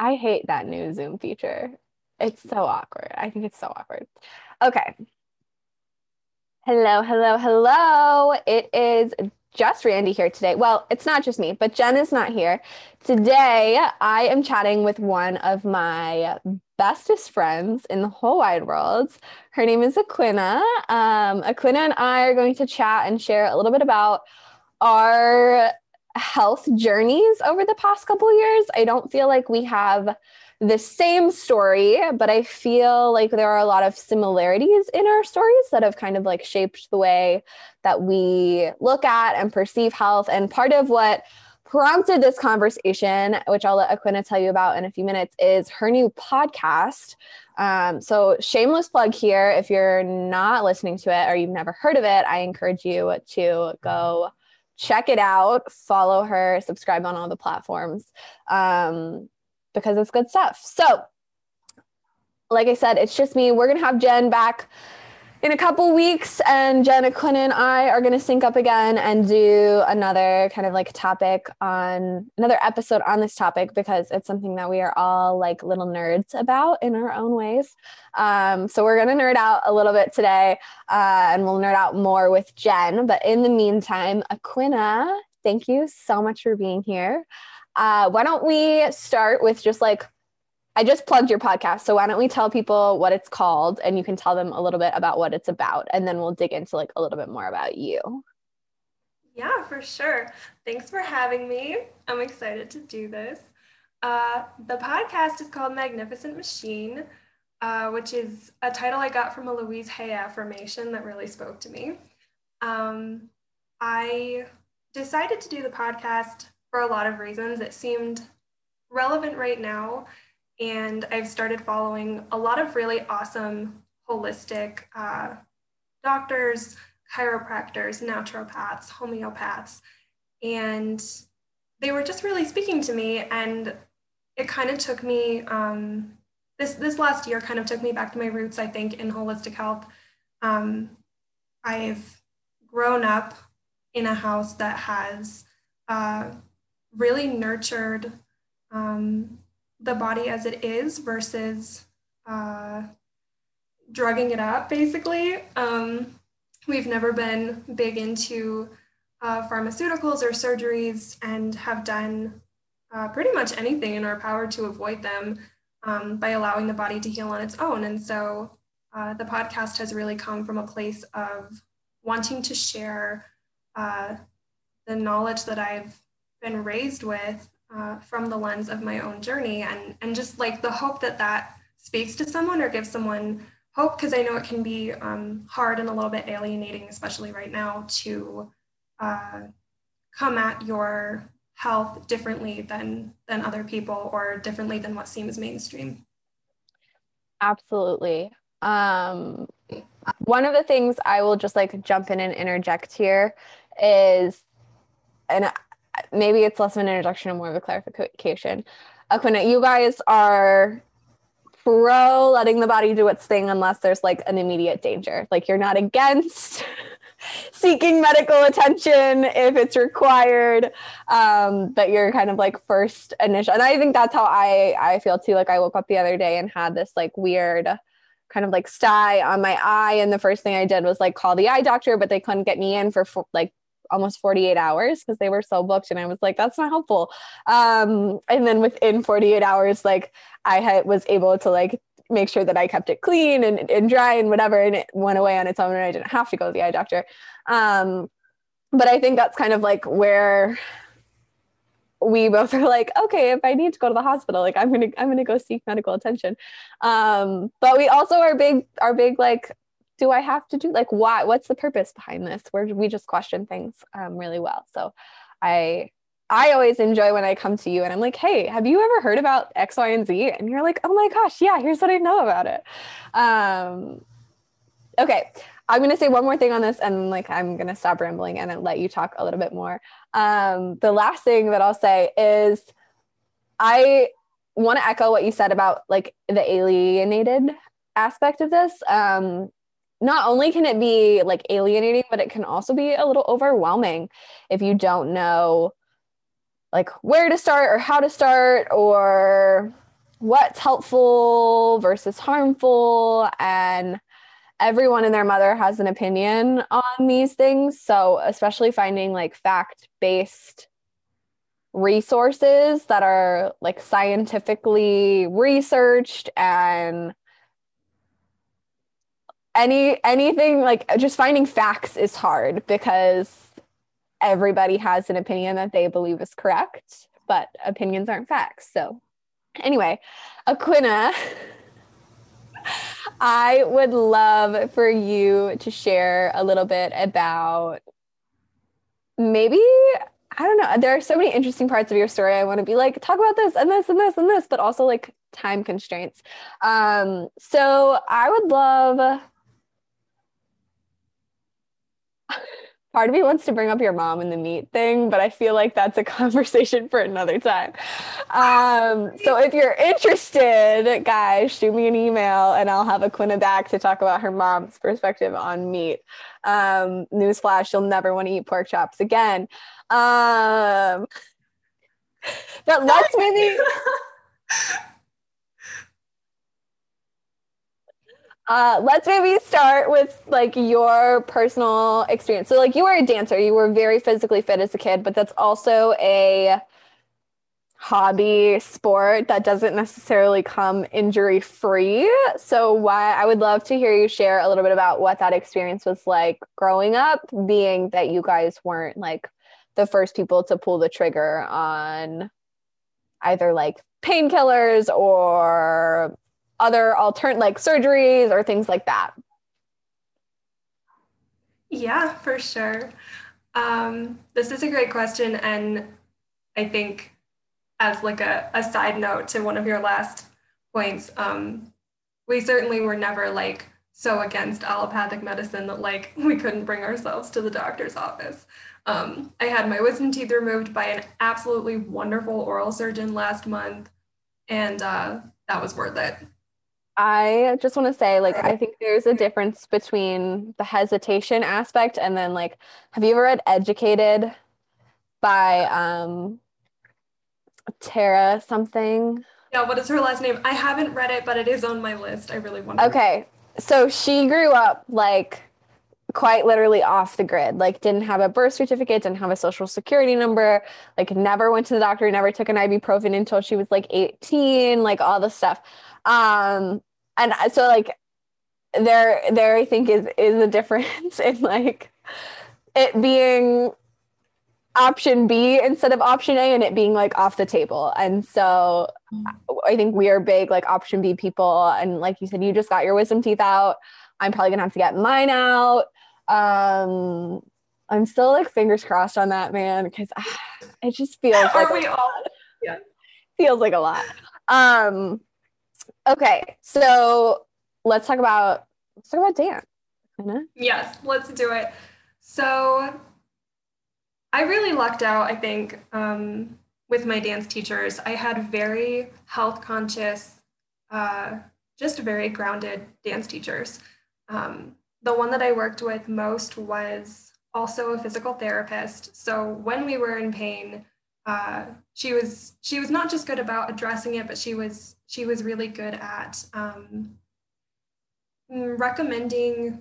I hate that new Zoom feature. It's so awkward. I think it's so awkward. Okay. Hello, hello, hello. It is just Randy here today. Well, it's not just me, but Jen is not here. Today, I am chatting with one of my bestest friends in the whole wide world. Her name is Aquina. Um, Aquina and I are going to chat and share a little bit about our health journeys over the past couple years. I don't feel like we have the same story, but I feel like there are a lot of similarities in our stories that have kind of like shaped the way that we look at and perceive health. And part of what prompted this conversation, which I'll let Aquina tell you about in a few minutes, is her new podcast. Um, so, shameless plug here. If you're not listening to it or you've never heard of it, I encourage you to go check it out, follow her, subscribe on all the platforms um, because it's good stuff. So, like I said, it's just me. We're going to have Jen back in a couple weeks, and Jen Quinn and I are going to sync up again and do another kind of like topic on another episode on this topic because it's something that we are all like little nerds about in our own ways. Um, so we're going to nerd out a little bit today, uh, and we'll nerd out more with Jen. But in the meantime, Aquina, thank you so much for being here. Uh, why don't we start with just like I just plugged your podcast. So why don't we tell people what it's called and you can tell them a little bit about what it's about and then we'll dig into like a little bit more about you. Yeah, for sure. Thanks for having me. I'm excited to do this. Uh, the podcast is called Magnificent Machine, uh, which is a title I got from a Louise Hay affirmation that really spoke to me. Um, I decided to do the podcast for a lot of reasons. It seemed relevant right now and I've started following a lot of really awesome holistic uh, doctors, chiropractors, naturopaths, homeopaths, and they were just really speaking to me. And it kind of took me um, this this last year kind of took me back to my roots. I think in holistic health, um, I've grown up in a house that has uh, really nurtured um, the body as it is versus uh, drugging it up, basically. Um, we've never been big into uh, pharmaceuticals or surgeries and have done uh, pretty much anything in our power to avoid them um, by allowing the body to heal on its own. And so uh, the podcast has really come from a place of wanting to share uh, the knowledge that I've been raised with uh, from the lens of my own journey and and just like the hope that that speaks to someone or gives someone hope because I know it can be um, hard and a little bit alienating, especially right now, to uh, come at your health differently than than other people or differently than what seems mainstream. Absolutely. Um, one of the things I will just like jump in and interject here is, and maybe it's less of an introduction and more of a clarification. Aquina, you guys are pro letting the body do its thing unless there's like an immediate danger. Like you're not against seeking medical attention if it's required. Um, but you're kind of like first initial. And I think that's how I I feel too. Like I woke up the other day and had this like weird kind of like sty on my eye and the first thing i did was like call the eye doctor but they couldn't get me in for, for like almost 48 hours because they were so booked and i was like that's not helpful. Um, and then within 48 hours like i had was able to like make sure that i kept it clean and, and dry and whatever and it went away on its own and i didn't have to go to the eye doctor. Um, but i think that's kind of like where we both are like okay if i need to go to the hospital like i'm gonna i'm gonna go seek medical attention. Um, but we also are big are big like do I have to do? Like, why? What's the purpose behind this? Where we just question things um, really well. So, I I always enjoy when I come to you and I'm like, hey, have you ever heard about X, Y, and Z? And you're like, oh my gosh, yeah, here's what I know about it. Um, okay, I'm gonna say one more thing on this, and like I'm gonna stop rambling and let you talk a little bit more. Um, the last thing that I'll say is, I want to echo what you said about like the alienated aspect of this. Um, not only can it be like alienating, but it can also be a little overwhelming if you don't know like where to start or how to start or what's helpful versus harmful. And everyone and their mother has an opinion on these things. So especially finding like fact based resources that are like scientifically researched and any anything like just finding facts is hard because everybody has an opinion that they believe is correct but opinions aren't facts so anyway aquina i would love for you to share a little bit about maybe I don't know. There are so many interesting parts of your story. I want to be like, talk about this and this and this and this, but also like time constraints. Um, so I would love part of me wants to bring up your mom and the meat thing, but I feel like that's a conversation for another time. Um, so if you're interested, guys, shoot me an email and I'll have Aquina back to talk about her mom's perspective on meat. Um, newsflash, you'll never want to eat pork chops again. Um, but let's maybe Uh, let's maybe start with like your personal experience. So, like, you were a dancer, you were very physically fit as a kid, but that's also a hobby sport that doesn't necessarily come injury free. So, why I would love to hear you share a little bit about what that experience was like growing up, being that you guys weren't like the first people to pull the trigger on either like painkillers or other alternate like surgeries or things like that? Yeah, for sure. Um, this is a great question. And I think as like a, a side note to one of your last points, um, we certainly were never like so against allopathic medicine that like we couldn't bring ourselves to the doctor's office. Um, I had my wisdom teeth removed by an absolutely wonderful oral surgeon last month, and uh, that was worth it. I just want to say, like, I think there's a difference between the hesitation aspect and then, like, have you ever read Educated by um, Tara something? Yeah, what is her last name? I haven't read it, but it is on my list. I really want to. Okay. So she grew up like quite literally off the grid, like, didn't have a birth certificate, didn't have a social security number, like, never went to the doctor, never took an ibuprofen until she was like 18, like, all the stuff. Um, and so like there there I think is is a difference in like it being option B instead of option A and it being like off the table. And so I think we are big like option B people. And like you said, you just got your wisdom teeth out. I'm probably gonna have to get mine out. Um I'm still like fingers crossed on that man because ah, it just feels like we all yeah feels like a lot. Um Okay, so let's talk about let's talk about dance. Yes, let's do it. So I really lucked out, I think, um, with my dance teachers. I had very health conscious, uh, just very grounded dance teachers. Um, the one that I worked with most was also a physical therapist. So when we were in pain, uh, she was she was not just good about addressing it, but she was she was really good at um, recommending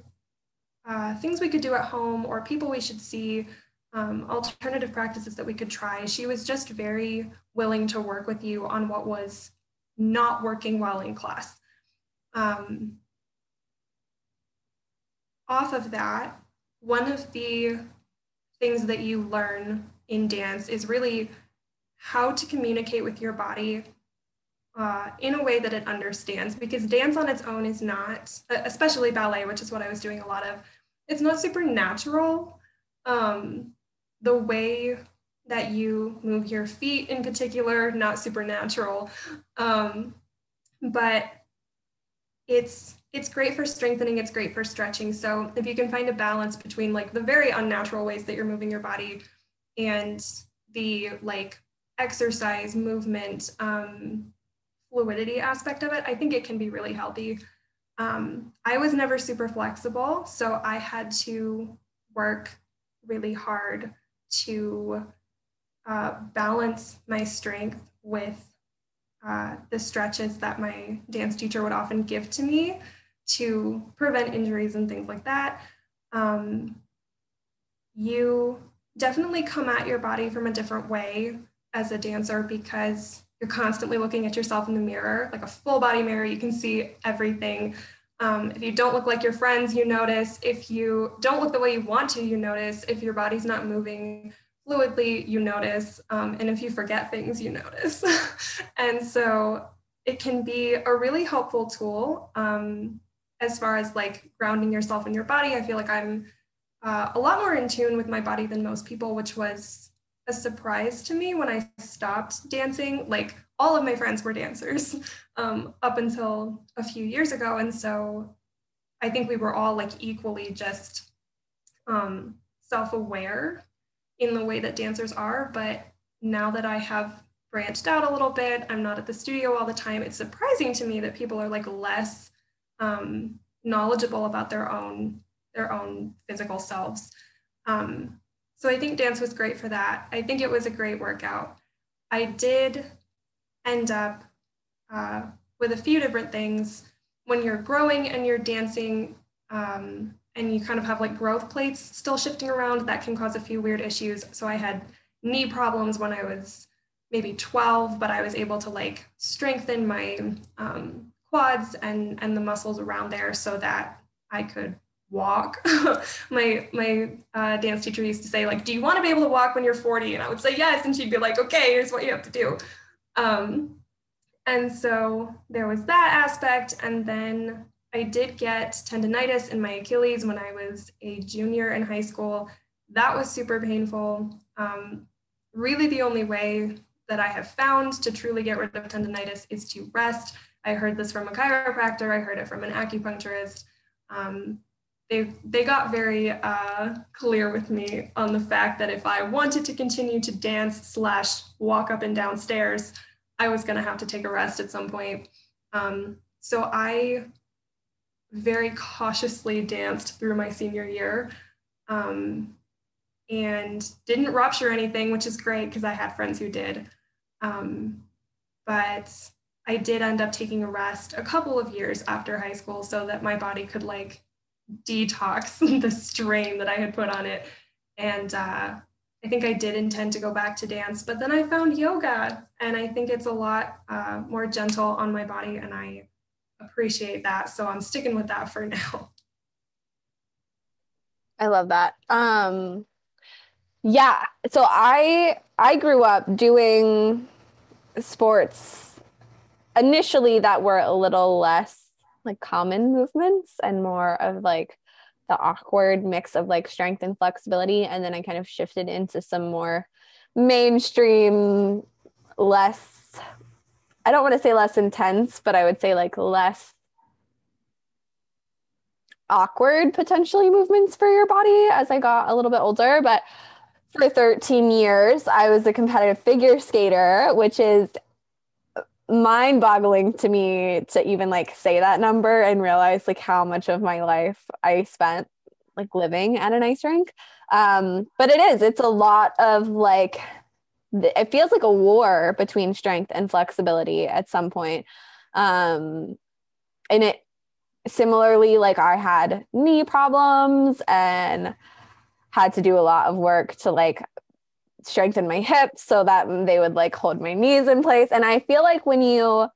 uh, things we could do at home or people we should see, um, alternative practices that we could try. She was just very willing to work with you on what was not working well in class. Um, off of that, one of the things that you learn in dance is really how to communicate with your body uh, in a way that it understands because dance on its own is not especially ballet which is what i was doing a lot of it's not supernatural. Um, the way that you move your feet in particular not supernatural. Um, but it's it's great for strengthening it's great for stretching. So if you can find a balance between like the very unnatural ways that you're moving your body and the like exercise movement um, fluidity aspect of it, I think it can be really healthy. Um, I was never super flexible, so I had to work really hard to uh, balance my strength with uh, the stretches that my dance teacher would often give to me to prevent injuries and things like that. Um, you definitely come at your body from a different way as a dancer because you're constantly looking at yourself in the mirror, like a full body mirror. You can see everything. Um, if you don't look like your friends, you notice. If you don't look the way you want to, you notice. If your body's not moving fluidly, you notice. Um, and if you forget things, you notice. and so it can be a really helpful tool um, as far as like grounding yourself in your body. I feel like I'm uh, a lot more in tune with my body than most people, which was a surprise to me when I stopped dancing. Like all of my friends were dancers um, up until a few years ago. And so I think we were all like equally just um, self aware in the way that dancers are. But now that I have branched out a little bit, I'm not at the studio all the time. It's surprising to me that people are like less um, knowledgeable about their own their own physical selves. Um, so I think dance was great for that. I think it was a great workout. I did end up uh, with a few different things. When you're growing and you're dancing, um, and you kind of have like growth plates still shifting around, that can cause a few weird issues. So I had knee problems when I was maybe 12, but I was able to like strengthen my um, quads and and the muscles around there so that I could walk. my my uh, dance teacher used to say like, "Do you want to be able to walk when you're 40?" And I would say yes, and she'd be like, "Okay, here's what you have to do." Um, and so there was that aspect, and then I did get tendonitis in my Achilles when I was a junior in high school. That was super painful. Um, really, the only way that I have found to truly get rid of tendonitis is to rest. I heard this from a chiropractor, I heard it from an acupuncturist. Um, they, they got very uh, clear with me on the fact that if I wanted to continue to dance slash walk up and down stairs, I was going to have to take a rest at some point. Um, so I very cautiously danced through my senior year um, and didn't rupture anything, which is great because I had friends who did. Um, but I did end up taking a rest a couple of years after high school so that my body could like detox the strain that I had put on it. And uh, I think I did intend to go back to dance, but then I found yoga and I think it's a lot uh, more gentle on my body and I appreciate that. So I'm sticking with that for now. I love that. Um, yeah. So I I grew up doing sports initially that were a little less like common movements and more of like the awkward mix of like strength and flexibility and then I kind of shifted into some more mainstream less I don't want to say less intense, but I would say like less awkward potentially movements for your body as I got a little bit older. But for 13 years, I was a competitive figure skater, which is mind boggling to me to even like say that number and realize like how much of my life I spent like living at an ice rink. Um, but it is, it's a lot of like, it feels like a war between strength and flexibility at some point. Um, and it similarly, like I had knee problems and had to do a lot of work to like strengthen my hips so that they would like hold my knees in place. And I feel like when you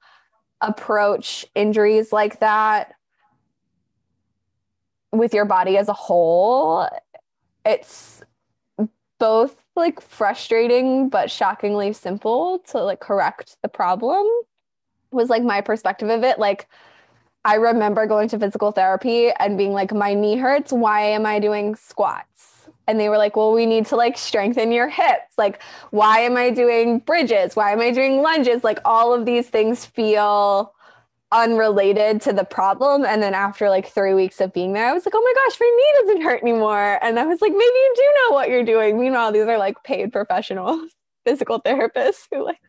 approach injuries like that with your body as a whole, it's both like frustrating but shockingly simple to like correct the problem was like my perspective of it like I remember going to physical therapy and being like, my knee hurts. Why am I doing squats? And they were like, well, we need to like strengthen your hips. Like, why am I doing bridges? Why am I doing lunges? Like, all of these things feel unrelated to the problem. And then after like three weeks of being there, I was like, oh my gosh, my knee doesn't hurt anymore. And I was like, maybe you do know what you're doing. Meanwhile, these are like paid professional physical therapists who like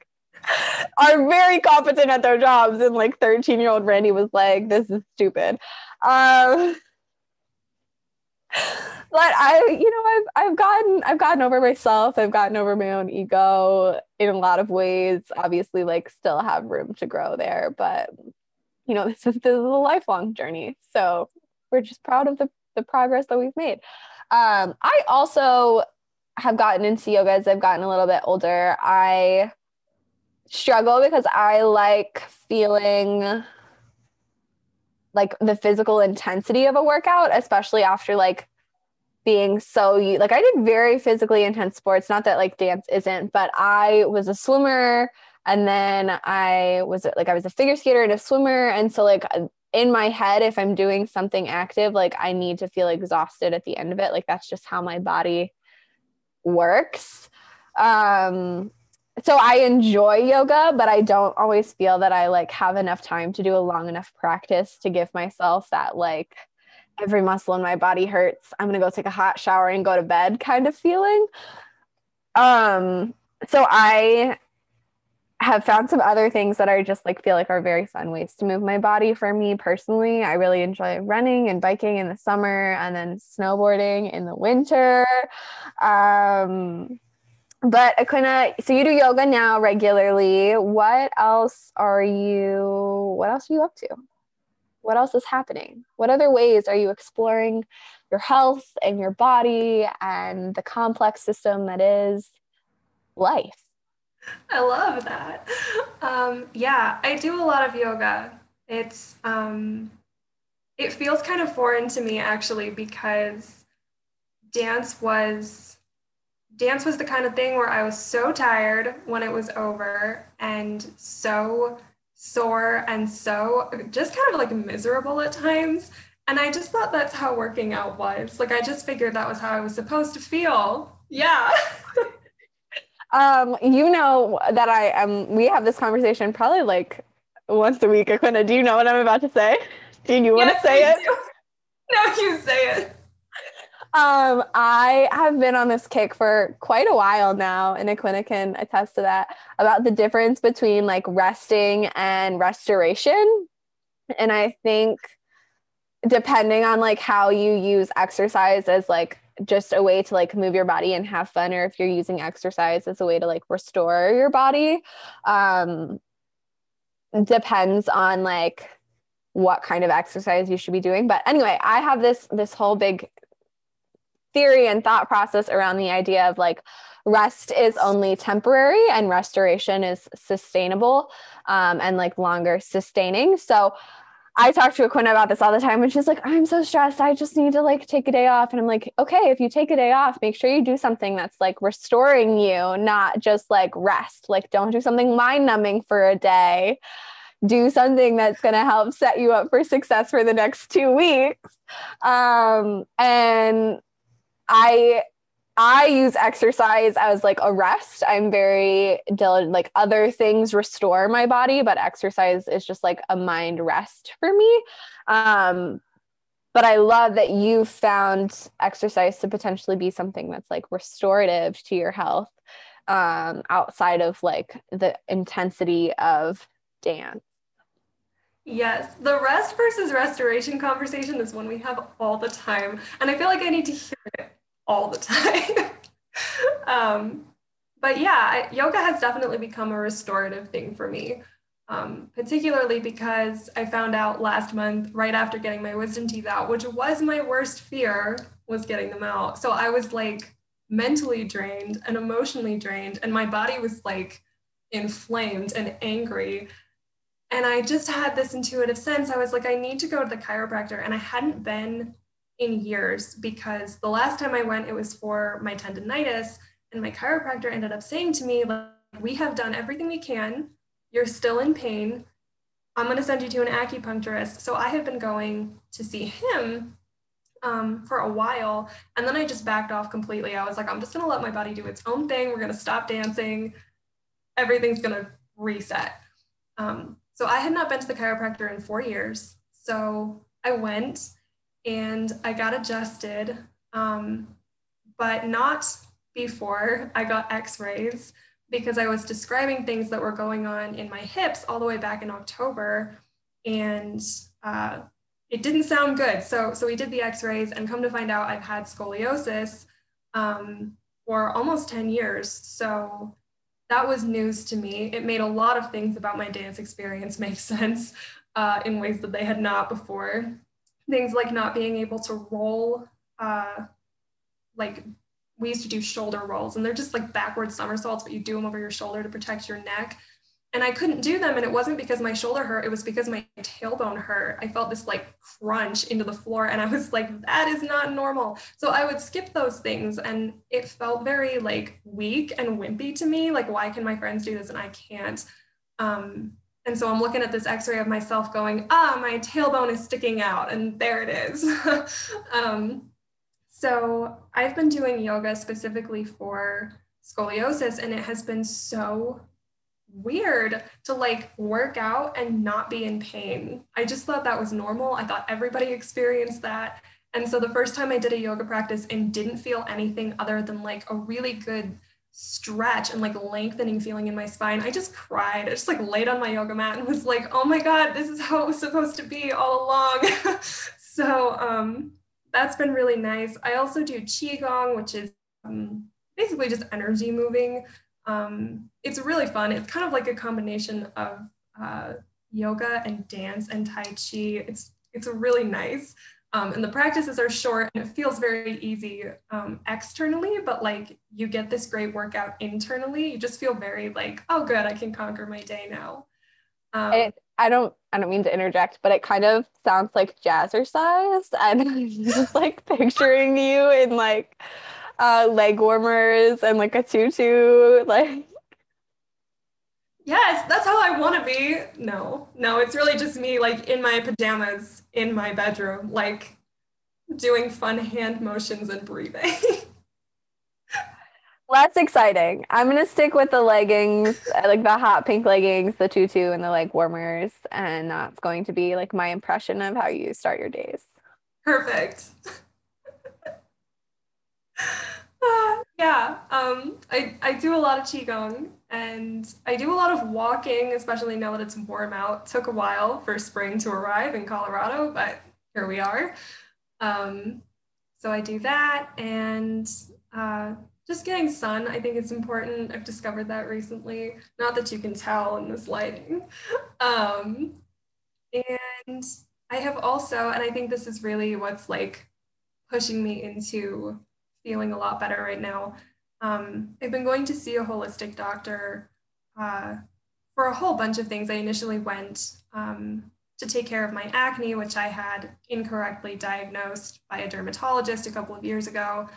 are very competent at their jobs. And like 13 year old Randy was like, this is stupid. Um, but I, you know, I've I've gotten I've gotten over myself. I've gotten over my own ego in a lot of ways. Obviously, like still have room to grow there, but you know, this is, this is a lifelong journey. So we're just proud of the the progress that we've made. Um, I also have gotten into yoga as I've gotten a little bit older. I struggle because I like feeling like the physical intensity of a workout, especially after like being so like I did very physically intense sports. Not that like dance isn't, but I was a swimmer and then I was like I was a figure skater and a swimmer, and so like in my head, if I'm doing something active, like I need to feel exhausted at the end of it. Like that's just how my body works. Um, so I enjoy yoga, but I don't always feel that I like have enough time to do a long enough practice to give myself that like every muscle in my body hurts. I'm gonna go take a hot shower and go to bed kind of feeling. Um, so I have found some other things that I just like feel like are very fun ways to move my body for me personally. I really enjoy running and biking in the summer and then snowboarding in the winter. Um, but Aquinnah, so you do yoga now regularly. What else are you what else are you up to? What else is happening? What other ways are you exploring your health and your body and the complex system that is life? I love that. Um, yeah, I do a lot of yoga. It's um, it feels kind of foreign to me actually because dance was dance was the kind of thing where I was so tired when it was over and so sore and so just kind of like miserable at times. And I just thought that's how working out was. Like I just figured that was how I was supposed to feel. Yeah. um, you know that I am we have this conversation probably like once a week, Aquina, Do you know what I'm about to say? Do you want yes, to say it? Do. No, you say it. Um, I have been on this kick for quite a while now, and Aquinnah can attest to that about the difference between like resting and restoration. And I think depending on like how you use exercise as like just a way to like move your body and have fun, or if you're using exercise as a way to like restore your body, um, depends on like what kind of exercise you should be doing. But anyway, I have this this whole big theory and thought process around the idea of like rest is only temporary and restoration is sustainable um, and like longer sustaining. So I talk to Aquina about this all the time and she's like, I'm so stressed. I just need to like take a day off. And I'm like, okay, if you take a day off, make sure you do something that's like restoring you, not just like rest. Like, don't do something mind numbing for a day. Do something that's going to help set you up for success for the next two weeks. Um, and I I use exercise as like a rest. I'm very diligent, like other things restore my body, but exercise is just like a mind rest for me. Um, but I love that you found exercise to potentially be something that's like restorative to your health um, outside of like the intensity of dance. Yes, the rest versus restoration conversation is one we have all the time. And I feel like I need to hear it all the time. um, but yeah, yoga has definitely become a restorative thing for me, um, particularly because I found out last month, right after getting my wisdom teeth out, which was my worst fear, was getting them out. So I was like mentally drained and emotionally drained, and my body was like inflamed and angry. And I just had this intuitive sense. I was like, I need to go to the chiropractor. And I hadn't been in years because the last time I went, it was for my tendonitis. And my chiropractor ended up saying to me, like, we have done everything we can. You're still in pain. I'm going to send you to an acupuncturist. So I have been going to see him um, for a while. And then I just backed off completely. I was like, I'm just going to let my body do its own thing. We're going to stop dancing. Everything's going to reset. Um, so I had not been to the chiropractor in four years. So I went and I got adjusted, um, but not before I got x rays because I was describing things that were going on in my hips all the way back in October. And uh, it didn't sound good. So, so we did the x-rays and come to find out I've had scoliosis um, for almost 10 years. So that was news to me. It made a lot of things about my dance experience make sense uh, in ways that they had not before. Things like not being able to roll, uh, like we used to do shoulder rolls, and they're just like backward somersaults, but you do them over your shoulder to protect your neck and I couldn't do them. And it wasn't because my shoulder hurt, it was because my tailbone hurt. I felt this like crunch into the floor, and I was like, that is not normal. So I would skip those things, and it felt very like weak and wimpy to me. Like, why can my friends do this and I can't? Um, and so I'm looking at this x ray of myself going, ah, my tailbone is sticking out, and there it is. um, so I've been doing yoga specifically for scoliosis, and it has been so weird to like work out and not be in pain. I just thought that was normal. I thought everybody experienced that. And so the first time I did a yoga practice and didn't feel anything other than like a really good stretch and like lengthening feeling in my spine, I just cried. I just like laid on my yoga mat and was like, oh my God, this is how it was supposed to be all along. so um, that's been really nice. I also do Qigong, which is um, basically just energy moving. Um, it's really fun. It's kind of like a combination of uh, yoga and dance and Tai Chi. It's, it's really nice. Um, and the practices are short and it feels very easy um, externally, but like you get this great workout internally. You just feel very like, oh, good, I can conquer my day now. Um, it, I don't, I don't mean to interject, but it kind of sounds like jazzercise, and I'm just like picturing you in like uh, leg warmers and like a tutu, like. Yes, that's how I want to be. No, no, it's really just me like in my pajamas in my bedroom, like doing fun hand motions and breathing. That's exciting. I'm gonna stick with the leggings, like the hot pink leggings, the tutu, and the leg warmers, and that's going to be like my impression of how you start your days. Perfect. uh, yeah, um, I, I do a lot of Qigong and I do a lot of walking, especially now that it's warm out. Took a while for spring to arrive in Colorado, but here we are. Um, so I do that and uh, just getting sun, I think it's important. I've discovered that recently. Not that you can tell in this lighting. Um, and I have also, and I think this is really what's like pushing me into feeling a lot better right now. Um, I've been going to see a holistic doctor uh, for a whole bunch of things. I initially went um, to take care of my acne, which I had incorrectly diagnosed by a dermatologist a couple of years ago.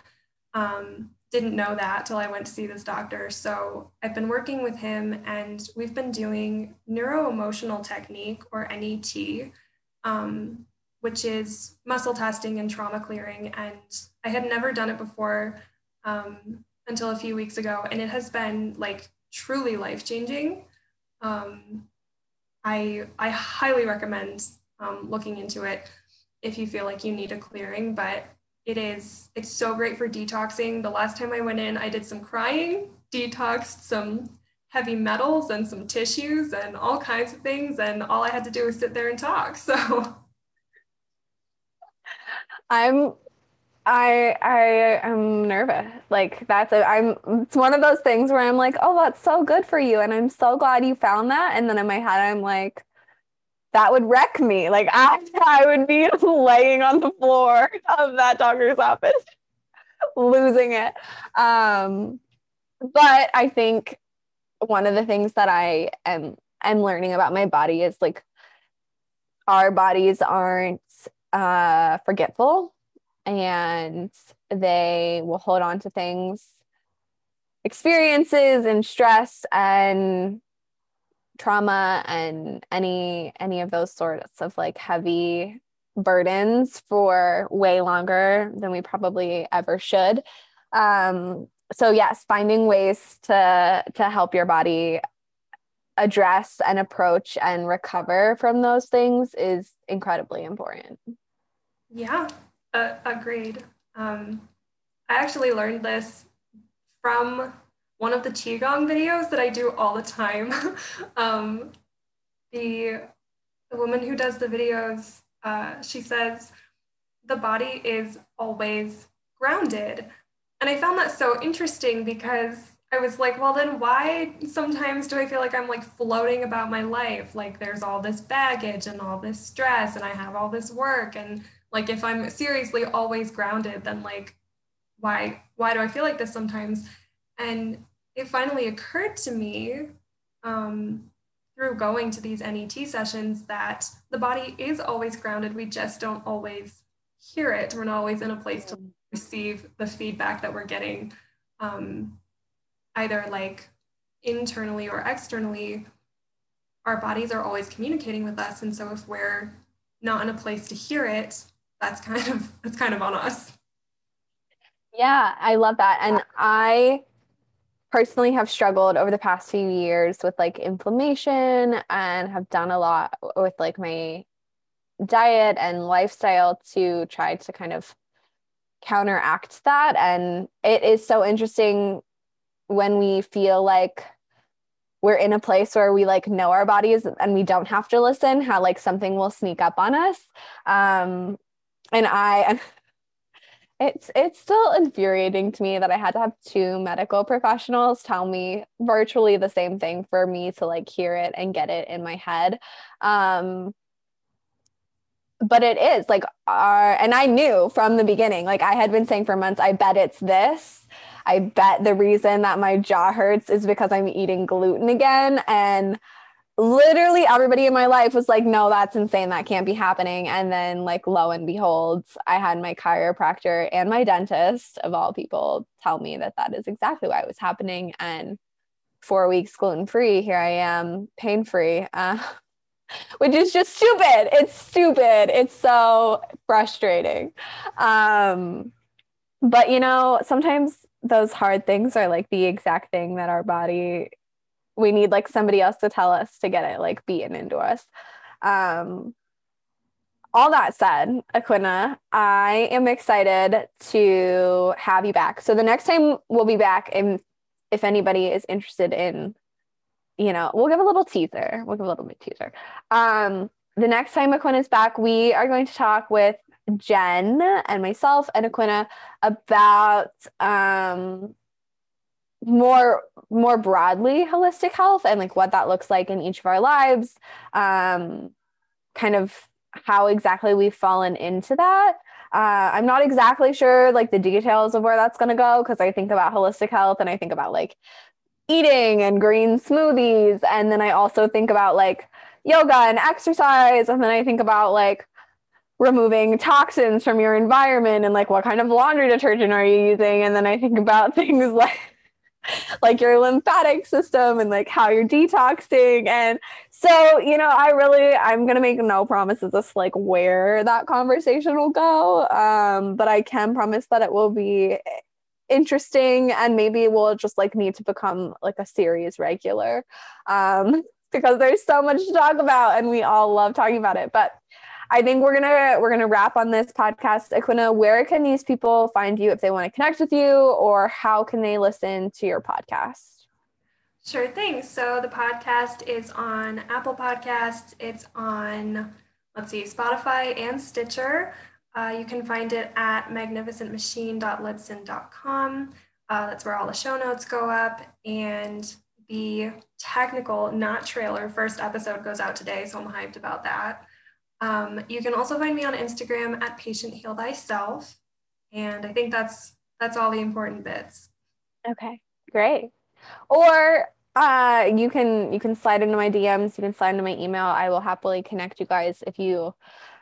Um, didn't know that till I went to see this doctor. So I've been working with him and we've been doing neuro emotional technique or NET, um, which is muscle testing and trauma clearing. And I had never done it before um, until a few weeks ago, and it has been like truly life changing. Um, I I highly recommend um, looking into it if you feel like you need a clearing, but it is it's so great for detoxing. The last time I went in, I did some crying, detoxed some heavy metals and some tissues and all kinds of things, and all I had to do was sit there and talk. So I'm I I am nervous. Like that's a I'm it's one of those things where I'm like, oh, that's so good for you. And I'm so glad you found that. And then in my head, I'm like, that would wreck me. Like I I would be laying on the floor of that doctor's office, losing it. Um, but I think one of the things that I am am learning about my body is like our bodies aren't uh forgetful and they will hold on to things experiences and stress and trauma and any any of those sorts of like heavy burdens for way longer than we probably ever should. Um so yes finding ways to to help your body address and approach and recover from those things is incredibly important. Yeah uh, agreed. Um, I actually learned this from one of the Qigong videos that I do all the time. um, the, the woman who does the videos, Uh, she says, the body is always grounded. And I found that so interesting because I was like, well, then why sometimes do I feel like I'm like floating about my life? Like there's all this baggage and all this stress, and I have all this work. And like if I'm seriously always grounded, then like why why do I feel like this sometimes? And it finally occurred to me um, through going to these NET sessions that the body is always grounded. We just don't always hear it. We're not always in a place to receive the feedback that we're getting, um, either like internally or externally. Our bodies are always communicating with us, and so if we're not in a place to hear it, that's kind of that's kind of on us. Yeah, I love that, and I personally have struggled over the past few years with like inflammation and have done a lot with like my diet and lifestyle to try to kind of counteract that. And it is so interesting when we feel like we're in a place where we like know our bodies and we don't have to listen how like something will sneak up on us. Um and i it's it's still infuriating to me that I had to have two medical professionals tell me virtually the same thing for me to like hear it and get it in my head. Um but it is like our and I knew from the beginning, like I had been saying for months, I bet it's this. I bet the reason that my jaw hurts is because I'm eating gluten again. And literally everybody in my life was like, no, that's insane. That can't be happening. And then, like, lo and behold, I had my chiropractor and my dentist, of all people, tell me that that is exactly why it was happening. And four weeks gluten free, here I am, pain free. Uh, which is just stupid. It's stupid. It's so frustrating. Um, but you know, sometimes those hard things are like the exact thing that our body we need like somebody else to tell us to get it like beaten into us. Um, all that said, Aquina, I am excited to have you back. So the next time we'll be back, and if anybody is interested in, you know, we'll give a little teaser. We'll give a little bit teaser. Um, the next time Aquina is back, we are going to talk with Jen and myself and Aquina about um, more more broadly holistic health and like what that looks like in each of our lives um kind of how exactly we've fallen into that. Uh, i'm not exactly sure like the details of where that's going to go because i think about holistic health and i think about like eating and green smoothies. And then i also think about like yoga and exercise. And then i think about like removing toxins from your environment and like what kind of laundry detergent are you using? And then i think about things like like your lymphatic system and like how you're detoxing. And so you know i really i'm gonna make no promises as like where that conversation will go um but i can promise that it will be interesting and maybe we'll just like need to become like a series regular um because there's so much to talk about and we all love talking about it. But I think we're gonna we're gonna wrap on this podcast. Aquina, where can these people find you if they want to connect with you, or how can they listen to your podcast? Sure thing. So the podcast is on Apple Podcasts. It's on let's see, Spotify and Stitcher. Uh, you can find it at magnificentmachine.libsyn.com. Uh, that's where all the show notes go up. And the technical, not trailer, first episode goes out today. So I'm hyped about that. Um, you can also find me on Instagram at patient heal thyself. And I think that's that's all the important bits. Okay, great. Or uh, you can you can slide into my DMs, you can slide into my email. I will happily connect you guys if you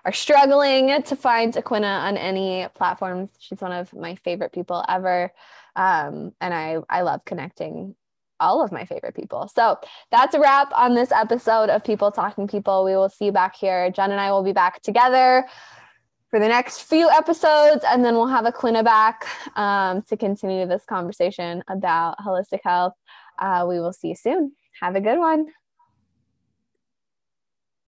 are struggling to find Aquina on any platforms. She's one of my favorite people ever. Um, and I I love connecting all of my favorite people. So that's a wrap on this episode of People Talking People. We will see you back here. Jen and I will be back together for the next few episodes, and then we'll have Aquinnah back um, to continue this conversation about holistic health. Uh, we will see you soon. Have a good one.